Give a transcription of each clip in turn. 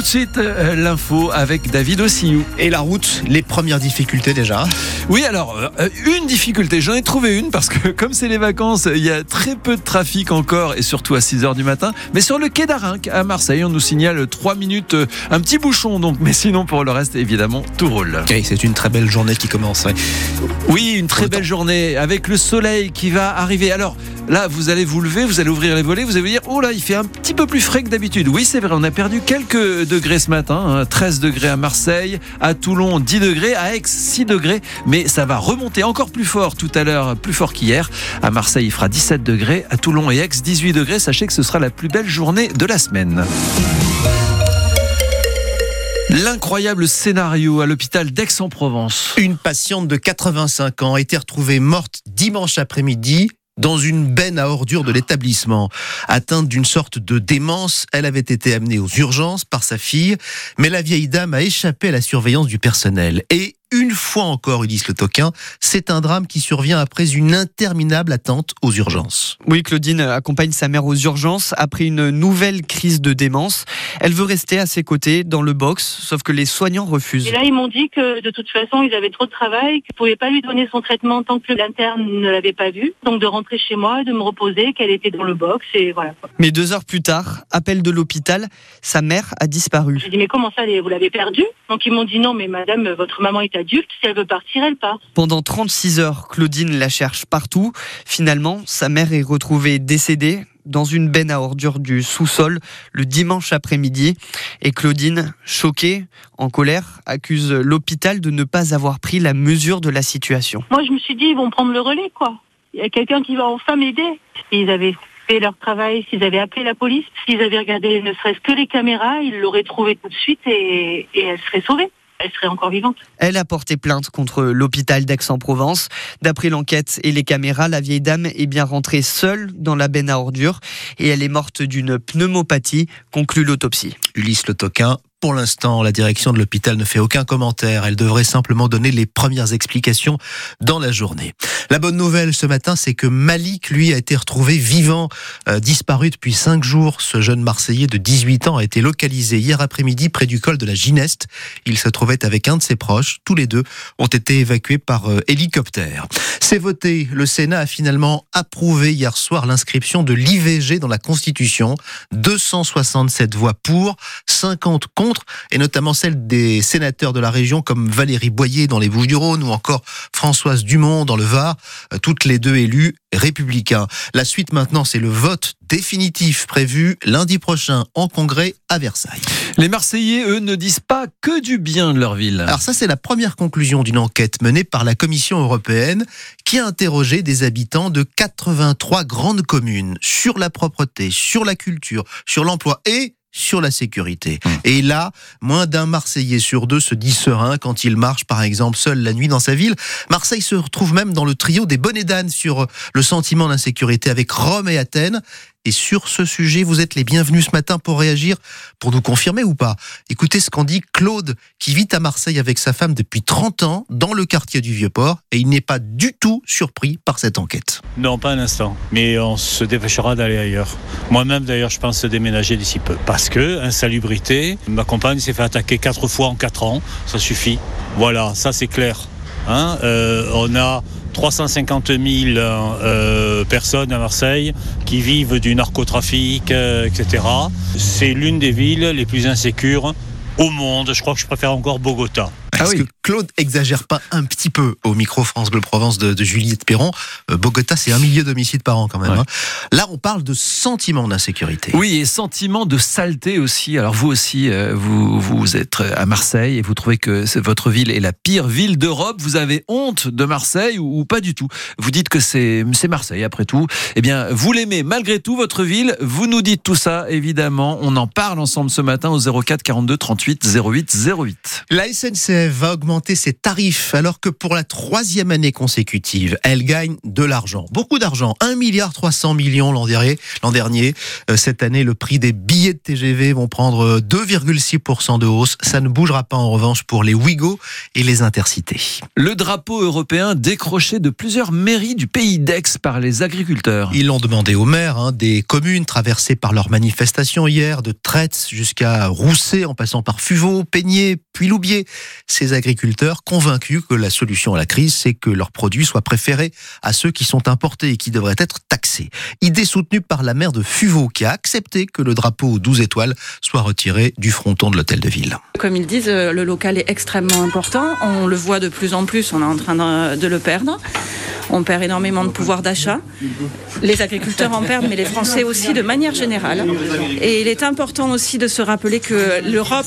Tout de suite, euh, l'info avec David Ossiou. Et la route, les premières difficultés déjà Oui, alors, euh, une difficulté, j'en ai trouvé une parce que comme c'est les vacances, il y a très peu de trafic encore et surtout à 6h du matin. Mais sur le quai d'Arinque à Marseille, on nous signale 3 minutes, euh, un petit bouchon donc. Mais sinon, pour le reste, évidemment, tout roule. Ok, c'est une très belle journée qui commence. ouais. Oui, une très belle journée avec le soleil qui va arriver. Alors là, vous allez vous lever, vous allez ouvrir les volets, vous allez vous dire, oh là, il fait un petit peu plus frais que d'habitude. Oui, c'est vrai, on a perdu quelques degrés ce matin. hein. 13 degrés à Marseille, à Toulon 10 degrés, à Aix 6 degrés. Mais ça va remonter encore plus fort tout à l'heure, plus fort qu'hier. À Marseille, il fera 17 degrés, à Toulon et Aix 18 degrés. Sachez que ce sera la plus belle journée de la semaine. L'incroyable scénario à l'hôpital d'Aix-en-Provence. Une patiente de 85 ans a été retrouvée morte dimanche après-midi dans une benne à ordures de l'établissement. Atteinte d'une sorte de démence, elle avait été amenée aux urgences par sa fille, mais la vieille dame a échappé à la surveillance du personnel. Et une fois encore, Ulysse Le Toquin, c'est un drame qui survient après une interminable attente aux urgences. Oui, Claudine accompagne sa mère aux urgences après une nouvelle crise de démence. Elle veut rester à ses côtés dans le box, sauf que les soignants refusent. Et là, ils m'ont dit que de toute façon, ils avaient trop de travail, qu'ils ne pouvaient pas lui donner son traitement tant que l'interne ne l'avait pas vu. Donc de rentrer chez moi, de me reposer, qu'elle était dans le box, et voilà. Mais deux heures plus tard, appel de l'hôpital, sa mère a disparu. J'ai dit, mais comment ça, vous l'avez perdue? Donc ils m'ont dit, non, mais madame, votre maman est adulte, si elle veut partir, elle part. Pendant 36 heures, Claudine la cherche partout. Finalement, sa mère est retrouvée décédée dans une benne à ordures du sous-sol le dimanche après-midi. Et Claudine, choquée, en colère, accuse l'hôpital de ne pas avoir pris la mesure de la situation. Moi, je me suis dit, ils vont prendre le relais, quoi. Il y a quelqu'un qui va enfin m'aider. S'ils avaient fait leur travail, s'ils avaient appelé la police, s'ils avaient regardé ne serait-ce que les caméras, ils l'auraient trouvée tout de suite et, et elle serait sauvée. Elle serait encore vivante. Elle a porté plainte contre l'hôpital d'Aix-en-Provence. D'après l'enquête et les caméras, la vieille dame est bien rentrée seule dans la benne à ordures et elle est morte d'une pneumopathie, conclut l'autopsie. Ulysse Le Toquin. Pour l'instant, la direction de l'hôpital ne fait aucun commentaire. Elle devrait simplement donner les premières explications dans la journée. La bonne nouvelle ce matin, c'est que Malik, lui, a été retrouvé vivant, euh, disparu depuis cinq jours. Ce jeune Marseillais de 18 ans a été localisé hier après-midi près du col de la Gineste. Il se trouvait avec un de ses proches. Tous les deux ont été évacués par euh, hélicoptère. C'est voté. Le Sénat a finalement approuvé hier soir l'inscription de l'IVG dans la Constitution. 267 voix pour, 50 contre, et notamment celles des sénateurs de la région comme Valérie Boyer dans les Bouches-du-Rhône ou encore Françoise Dumont dans le Var, euh, toutes les deux élues républicains. La suite maintenant, c'est le vote définitif prévu lundi prochain en congrès à Versailles. Les Marseillais, eux, ne disent pas que du bien de leur ville. Alors ça, c'est la première conclusion d'une enquête menée par la Commission européenne qui a interrogé des habitants de 83 grandes communes sur la propreté, sur la culture, sur l'emploi et sur la sécurité. Et là, moins d'un Marseillais sur deux se dit serein quand il marche, par exemple, seul la nuit dans sa ville. Marseille se retrouve même dans le trio des bonnets d'âne sur le sentiment d'insécurité avec Rome et Athènes. Et sur ce sujet, vous êtes les bienvenus ce matin pour réagir, pour nous confirmer ou pas. Écoutez ce qu'en dit Claude, qui vit à Marseille avec sa femme depuis 30 ans, dans le quartier du Vieux-Port, et il n'est pas du tout surpris par cette enquête. Non, pas un instant. Mais on se dépêchera d'aller ailleurs. Moi-même, d'ailleurs, je pense déménager d'ici peu. Parce que, insalubrité, ma compagne s'est fait attaquer quatre fois en quatre ans. Ça suffit. Voilà, ça c'est clair. Hein Euh, on a 350 000 euh, personnes à Marseille qui vivent du narcotrafic, euh, etc. C'est l'une des villes les plus insécures au monde. Je crois que je préfère encore Bogota. Est-ce que Claude exagère pas un petit peu au micro France Bleu Provence de, de Juliette Perron Euh, Bogota, c'est un millier d'homicides par an quand même. Ouais. hein. Là, on parle de sentiment d'insécurité. Oui, et sentiment de saleté aussi. Alors vous aussi, euh, vous, vous êtes à Marseille et vous trouvez que votre ville est la pire ville d'Europe. Vous avez honte de Marseille ou, ou pas du tout? Vous dites que c'est Marseille après tout. Eh bien, vous l'aimez malgré tout, votre ville. Vous nous dites tout ça, évidemment. On en parle ensemble ce matin au 04 42 38 08 08. La SNCF va augmenter ses tarifs alors que pour la troisième année consécutive, elle gagne de l'argent. Beaucoup d'argent. 1 milliard 300 millions l'an dernier. L'an dernier, euh, cette année, le prix des billets de TGV vont prendre 2,6% de hausse. Ça ne bougera pas en revanche pour les Ouigo et les Intercités. Le drapeau européen décroché de plusieurs mairies du pays d'Aix par les agriculteurs. Ils l'ont demandé aux maires hein, des communes traversées par leurs manifestations hier, de Traite jusqu'à Rousset, en passant par Fuveau, Peigné, puis Loubier. Ces agriculteurs convaincus que la solution à la crise, c'est que leurs produits soient préférés à ceux qui sont importés et qui devraient être taxés. Idée soutenue par la maire de Fuveau, qui a accepté que le drapeau aux 12 étoiles soit retiré du fronton de l'hôtel de ville. Comme ils disent, euh, le local est extrêmement important. On le voit de plus en plus, on est en train de le perdre. On perd énormément de pouvoir d'achat. Les agriculteurs en perdent, mais les Français aussi de manière générale. Et il est important aussi de se rappeler que l'Europe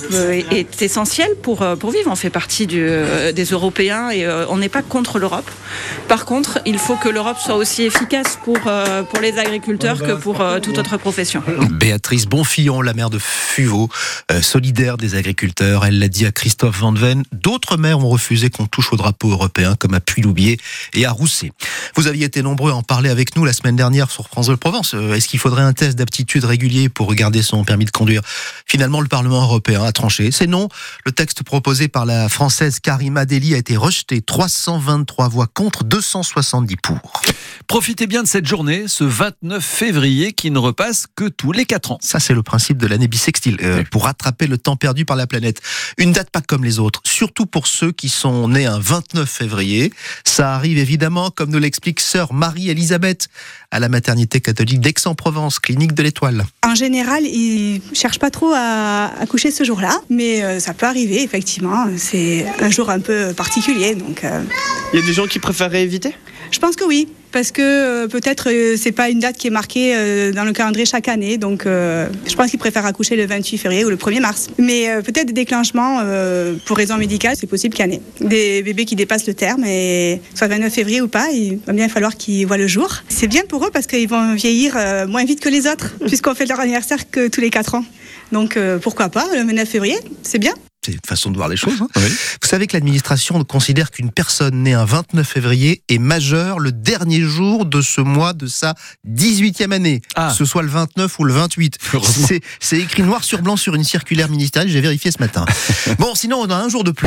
est essentielle pour, euh, pour vivre. On fait partie euh, des Européens et euh, on n'est pas contre l'Europe. Par contre, il faut que l'Europe soit aussi efficace pour, pour les agriculteurs que pour toute autre profession. Béatrice Bonfillon, la maire de Fuveau, solidaire des agriculteurs, elle l'a dit à Christophe Van Ven. D'autres maires ont refusé qu'on touche au drapeau européen, comme à Puy-Loubier et à Rousset. Vous aviez été nombreux à en parler avec nous la semaine dernière sur France de Provence. Euh, est-ce qu'il faudrait un test d'aptitude régulier pour regarder son permis de conduire? Finalement, le Parlement européen a tranché. C'est non. Le texte proposé par la française Karima Deli a été rejeté. 323 voix contre, 270 pour. Profitez bien de cette journée, ce 29 février, qui ne repasse que tous les 4 ans. Ça, c'est le principe de l'année bissextile, euh, pour rattraper le temps perdu par la planète. Une date pas comme les autres, surtout pour ceux qui sont nés un 29 février. Ça arrive évidemment comme comme nous l'explique sœur Marie-Elisabeth à la maternité catholique d'Aix-en-Provence, clinique de l'Étoile. En général, ils ne cherchent pas trop à accoucher ce jour-là, mais euh, ça peut arriver, effectivement. C'est un jour un peu particulier. Donc, euh. Il y a des gens qui préféreraient éviter? Je pense que oui parce que euh, peut-être euh, c'est pas une date qui est marquée euh, dans le calendrier chaque année. Donc je pense qu'ils préfèrent accoucher le 28 février ou le 1er mars. Mais peut-être des déclenchements pour raison médicale, c'est possible qu'il y en ait. Des bébés qui dépassent le terme et soit 29 février ou pas, il va bien falloir qu'ils voient le jour. C'est bien pour eux parce qu'ils vont vieillir moins vite que les autres puisqu'on fait leur anniversaire que tous les 4 ans. Donc pourquoi pas le 29 février, c'est bien. C'est une façon de voir les choses. Hein. Vous savez que l'administration considère qu'une personne née un 29 février est majeure le dernier jour de ce mois de sa 18e année. Ah. Que ce soit le 29 ou le 28. C'est écrit noir sur blanc sur une circulaire ministérielle, j'ai vérifié ce matin. bon, sinon on a un jour de plus.